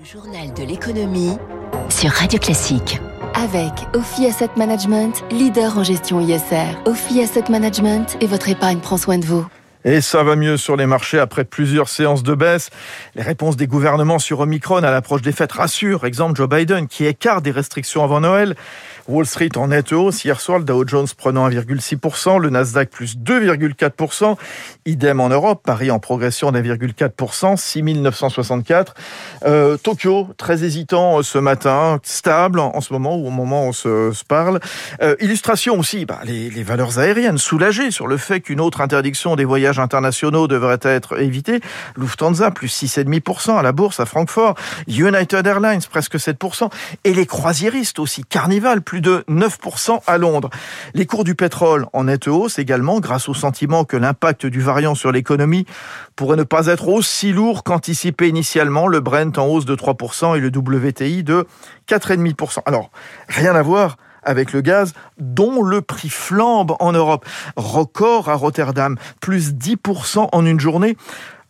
Le journal de l'économie sur Radio Classique. Avec Ophi Asset Management, leader en gestion ISR. Ophi Asset Management et votre épargne prend soin de vous. Et ça va mieux sur les marchés après plusieurs séances de baisse. Les réponses des gouvernements sur Omicron à l'approche des fêtes rassurent. Exemple Joe Biden qui écarte des restrictions avant Noël. Wall Street en nette hausse. Hier soir, le Dow Jones prenant 1,6%, le Nasdaq plus 2,4%. Idem en Europe, Paris en progression d'1,4%, 6964. Euh, Tokyo, très hésitant euh, ce matin, stable en ce moment ou au moment où on se, parle. Euh, illustration aussi, bah, les, les valeurs aériennes soulagées sur le fait qu'une autre interdiction des voyages internationaux devrait être évitée. Lufthansa, plus 6,5% à la bourse à Francfort. United Airlines, presque 7%. Et les croisiéristes aussi, Carnival, plus de 9% à Londres. Les cours du pétrole en nette hausse également grâce au sentiment que l'impact du variant sur l'économie pourrait ne pas être aussi lourd qu'anticipé initialement. Le Brent en hausse de 3% et le WTI de 4,5%. Alors, rien à voir avec le gaz, dont le prix flambe en Europe. Record à Rotterdam, plus 10% en une journée.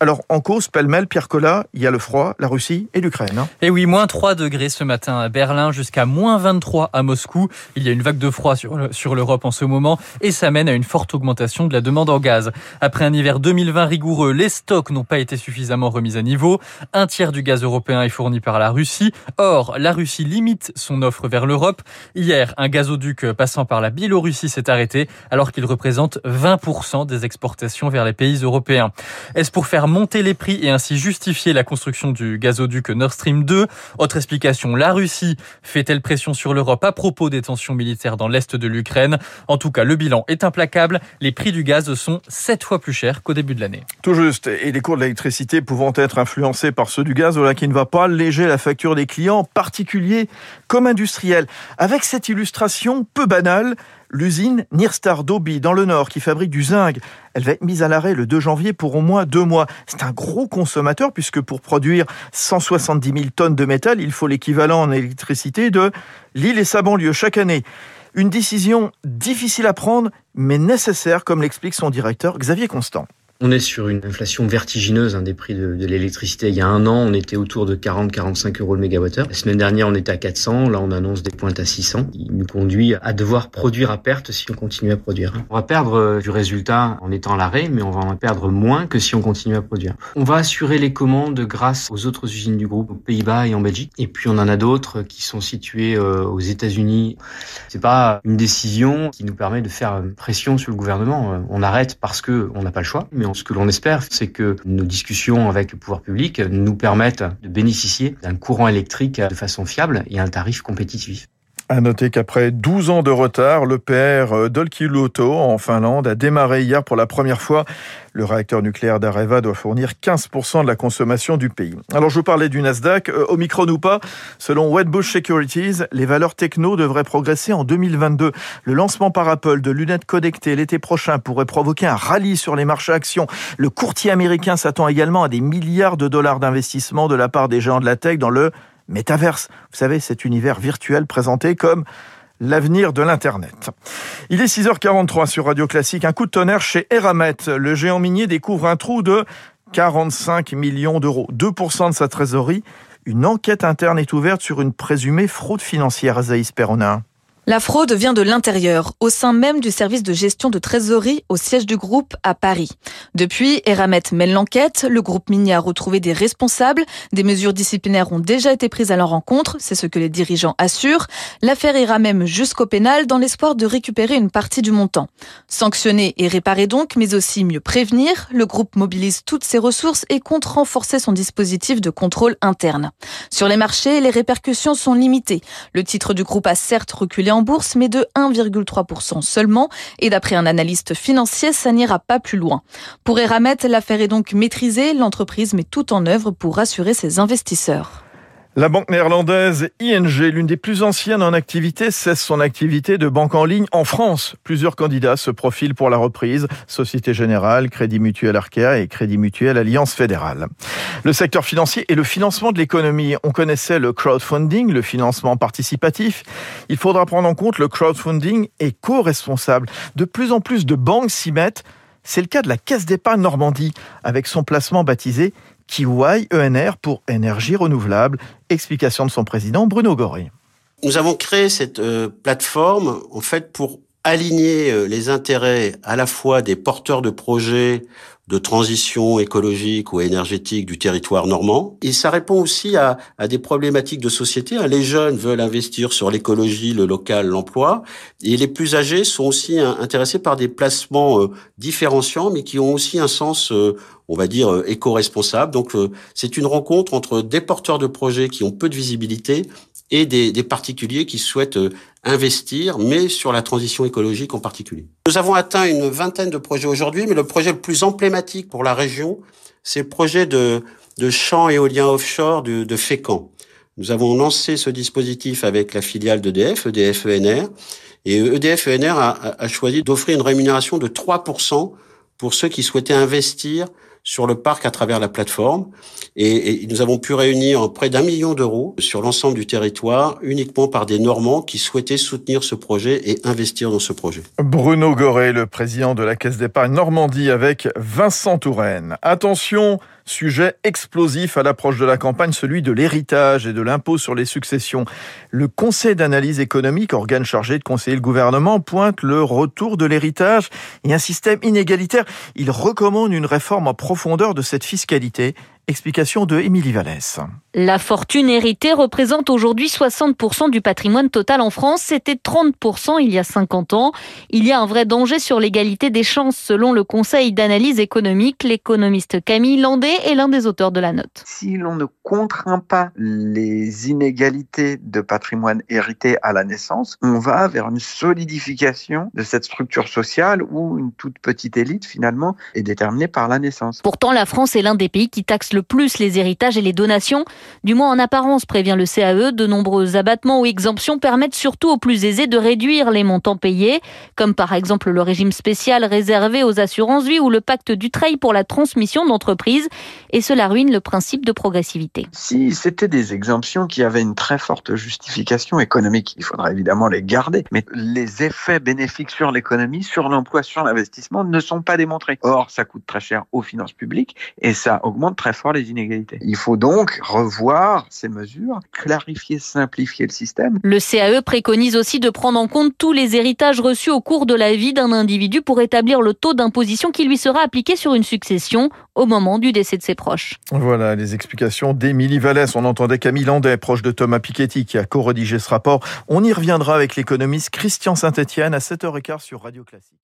Alors, en cause, pêle-mêle, Pierre Collat, il y a le froid, la Russie et l'Ukraine. Hein. Et oui, moins 3 degrés ce matin à Berlin, jusqu'à moins 23 à Moscou. Il y a une vague de froid sur, sur l'Europe en ce moment et ça mène à une forte augmentation de la demande en gaz. Après un hiver 2020 rigoureux, les stocks n'ont pas été suffisamment remis à niveau. Un tiers du gaz européen est fourni par la Russie. Or, la Russie limite son offre vers l'Europe. Hier, un gazoduc passant par la Biélorussie s'est arrêté alors qu'il représente 20% des exportations vers les pays européens. Est-ce pour faire monter les prix et ainsi justifier la construction du gazoduc Nord Stream 2. Autre explication, la Russie fait-elle pression sur l'Europe à propos des tensions militaires dans l'est de l'Ukraine? En tout cas, le bilan est implacable. Les prix du gaz sont sept fois plus chers qu'au début de l'année. Tout juste. Et les cours de l'électricité pouvant être influencés par ceux du gaz, voilà qui ne va pas alléger la facture des clients, particuliers comme industriels. Avec cette illustration peu banale, L'usine Nirstar Dobi dans le Nord qui fabrique du zinc, elle va être mise à l'arrêt le 2 janvier pour au moins deux mois. C'est un gros consommateur puisque pour produire 170 000 tonnes de métal, il faut l'équivalent en électricité de l'île et sa banlieue chaque année. Une décision difficile à prendre mais nécessaire comme l'explique son directeur Xavier Constant. On est sur une inflation vertigineuse hein, des prix de, l'électricité. Il y a un an, on était autour de 40-45 euros le mégawattheure. La semaine dernière, on était à 400. Là, on annonce des pointes à 600. Il nous conduit à devoir produire à perte si on continue à produire. On va perdre euh, du résultat en étant à l'arrêt, mais on va en perdre moins que si on continue à produire. On va assurer les commandes grâce aux autres usines du groupe aux Pays-Bas et en Belgique. Et puis, on en a d'autres qui sont situées euh, aux États-Unis. C'est pas une décision qui nous permet de faire pression sur le gouvernement. Euh, on arrête parce que on n'a pas le choix, mais ce que l'on espère, c'est que nos discussions avec le pouvoir public nous permettent de bénéficier d'un courant électrique de façon fiable et à un tarif compétitif. À noter qu'après 12 ans de retard, le PR d'Olkiluoto en Finlande a démarré hier pour la première fois. Le réacteur nucléaire d'Areva doit fournir 15% de la consommation du pays. Alors je vous parlais du Nasdaq, euh, Omicron ou pas, selon Wedbush Securities, les valeurs techno devraient progresser en 2022. Le lancement par Apple de lunettes connectées l'été prochain pourrait provoquer un rallye sur les marchés actions. Le courtier américain s'attend également à des milliards de dollars d'investissement de la part des géants de la tech dans le métaverse. Vous savez, cet univers virtuel présenté comme l'avenir de l'Internet. Il est 6h43 sur Radio Classique. Un coup de tonnerre chez Eramet. Le géant minier découvre un trou de 45 millions d'euros, 2% de sa trésorerie. Une enquête interne est ouverte sur une présumée fraude financière à Zaïs Perronin. La fraude vient de l'intérieur, au sein même du service de gestion de trésorerie au siège du groupe à Paris. Depuis, Eramet mène l'enquête, le groupe minier a retrouvé des responsables, des mesures disciplinaires ont déjà été prises à leur rencontre, c'est ce que les dirigeants assurent. L'affaire ira même jusqu'au pénal dans l'espoir de récupérer une partie du montant. Sanctionner et réparer donc, mais aussi mieux prévenir, le groupe mobilise toutes ses ressources et compte renforcer son dispositif de contrôle interne. Sur les marchés, les répercussions sont limitées. Le titre du groupe a certes reculé en bourse, mais de 1,3% seulement. Et d'après un analyste financier, ça n'ira pas plus loin. Pour Eramet, l'affaire est donc maîtrisée. L'entreprise met tout en œuvre pour rassurer ses investisseurs. La banque néerlandaise ING, l'une des plus anciennes en activité, cesse son activité de banque en ligne en France. Plusieurs candidats se profilent pour la reprise. Société Générale, Crédit Mutuel Arkea et Crédit Mutuel Alliance Fédérale. Le secteur financier et le financement de l'économie. On connaissait le crowdfunding, le financement participatif. Il faudra prendre en compte le crowdfunding éco-responsable. De plus en plus de banques s'y mettent. C'est le cas de la Caisse d'épargne Normandie, avec son placement baptisé Kiwai ENR pour énergie renouvelable. Explication de son président Bruno Goré. Nous avons créé cette euh, plateforme en fait pour aligner euh, les intérêts à la fois des porteurs de projets de transition écologique ou énergétique du territoire normand. Et ça répond aussi à, à des problématiques de société. Les jeunes veulent investir sur l'écologie, le local, l'emploi. Et les plus âgés sont aussi intéressés par des placements euh, différenciants, mais qui ont aussi un sens, euh, on va dire, éco-responsable. Donc c'est une rencontre entre des porteurs de projets qui ont peu de visibilité et des, des particuliers qui souhaitent euh, investir, mais sur la transition écologique en particulier. Nous avons atteint une vingtaine de projets aujourd'hui, mais le projet le plus emblématique pour la région, c'est le projet de, de champ éolien offshore de, de Fécamp. Nous avons lancé ce dispositif avec la filiale d'EDF, EDF ENR, et EDF ENR a, a choisi d'offrir une rémunération de 3% pour ceux qui souhaitaient investir sur le parc à travers la plateforme. Et, nous avons pu réunir près d'un million d'euros sur l'ensemble du territoire, uniquement par des Normands qui souhaitaient soutenir ce projet et investir dans ce projet. Bruno Goré, le président de la Caisse d'épargne Normandie, avec Vincent Touraine. Attention, Sujet explosif à l'approche de la campagne, celui de l'héritage et de l'impôt sur les successions. Le Conseil d'analyse économique, organe chargé de conseiller le gouvernement, pointe le retour de l'héritage et un système inégalitaire. Il recommande une réforme en profondeur de cette fiscalité Explication de Émilie Vallès. La fortune héritée représente aujourd'hui 60% du patrimoine total en France. C'était 30% il y a 50 ans. Il y a un vrai danger sur l'égalité des chances selon le Conseil d'analyse économique. L'économiste Camille Landé est l'un des auteurs de la note. Si l'on ne contraint pas les inégalités de patrimoine hérité à la naissance, on va vers une solidification de cette structure sociale où une toute petite élite finalement est déterminée par la naissance. Pourtant, la France est l'un des pays qui taxe le plus les héritages et les donations. Du moins en apparence, prévient le CAE, de nombreux abattements ou exemptions permettent surtout aux plus aisés de réduire les montants payés, comme par exemple le régime spécial réservé aux assurances vie ou le pacte du trail pour la transmission d'entreprise. Et cela ruine le principe de progressivité. Si c'était des exemptions qui avaient une très forte justification économique, il faudrait évidemment les garder. Mais les effets bénéfiques sur l'économie, sur l'emploi, sur l'investissement ne sont pas démontrés. Or, ça coûte très cher aux finances publiques et ça augmente très fort les inégalités. Il faut donc revoir ces mesures, clarifier, simplifier le système. Le CAE préconise aussi de prendre en compte tous les héritages reçus au cours de la vie d'un individu pour établir le taux d'imposition qui lui sera appliqué sur une succession au moment du décès de ses proches. Voilà les explications d'Émilie Vallès. On entendait Camille Landais, proche de Thomas Piketty, qui a co-rédigé ce rapport. On y reviendra avec l'économiste Christian Saint-Etienne à 7h15 sur Radio Classique.